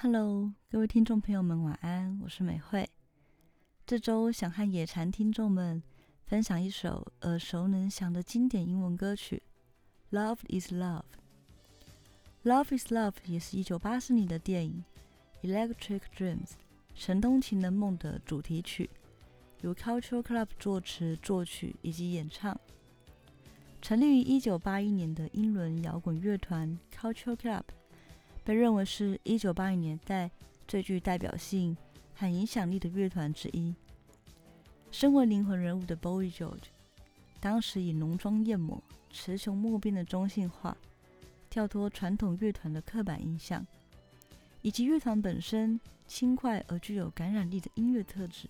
Hello，各位听众朋友们，晚安，我是美惠。这周想和野蝉听众们分享一首耳熟能详的经典英文歌曲《Love Is Love》。《Love Is Love》也是一九八四年的电影《Electric Dreams》神通情人梦的主题曲，由 Culture Club 作词、作曲以及演唱。成立于一九八一年的英伦摇滚乐团 Culture Club，被认为是一九八零年代最具代表性和影响力的乐团之一。身为灵魂人物的 Boy George，当时以浓妆艳抹、雌雄莫辨的中性化，跳脱传统乐团的刻板印象，以及乐团本身轻快而具有感染力的音乐特质，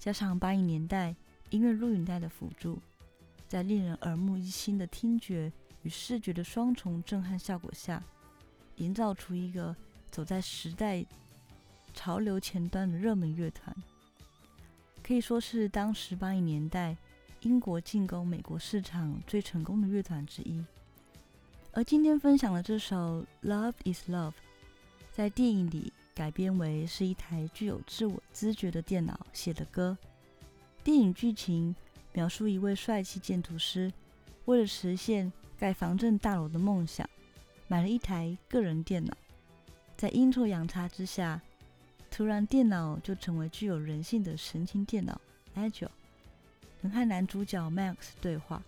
加上八零年代音乐录影带的辅助。在令人耳目一新的听觉与视觉的双重震撼效果下，营造出一个走在时代潮流前端的热门乐团，可以说是当时八零年代英国进攻美国市场最成功的乐团之一。而今天分享的这首《Love Is Love》，在电影里改编为是一台具有自我知觉的电脑写的歌。电影剧情。描述一位帅气建筑师，为了实现盖防震大楼的梦想，买了一台个人电脑。在阴错阳差之下，突然电脑就成为具有人性的神经电脑 Agile，能和男主角 Max 对话。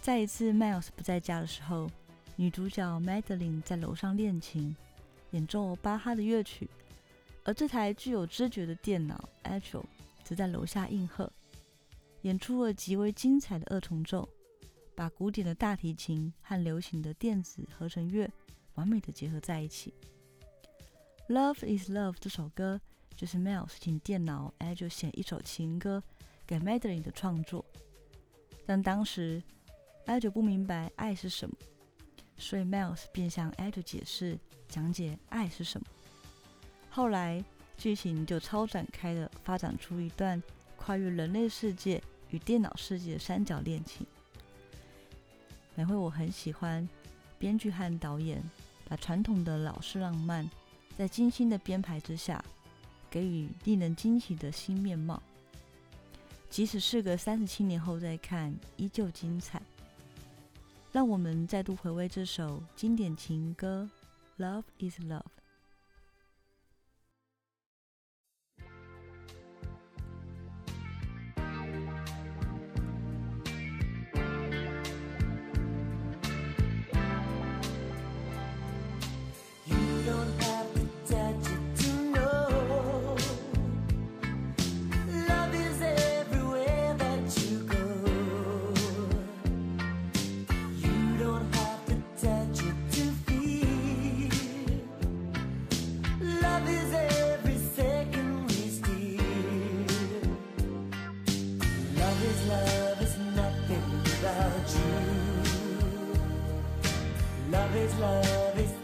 在一次 Miles 不在家的时候，女主角 Madeline 在楼上练琴，演奏巴哈的乐曲，而这台具有知觉的电脑 Agile 则在楼下应和。演出了极为精彩的二重奏，把古典的大提琴和流行的电子合成乐完美的结合在一起。《Love Is Love》这首歌就是 Miles 请电脑 Agile 写一首情歌给 Madeline 的创作，但当时 Agile 不明白爱是什么，所以 Miles 便向 a d e 解释讲解爱是什么。后来剧情就超展开的发展出一段跨越人类世界。与电脑世界的三角恋情，每回我很喜欢编剧和导演把传统的老式浪漫，在精心的编排之下，给予令人惊喜的新面貌。即使事隔三十七年后再看，依旧精彩。让我们再度回味这首经典情歌《Love Is Love》。love is nothing without you. Love is love is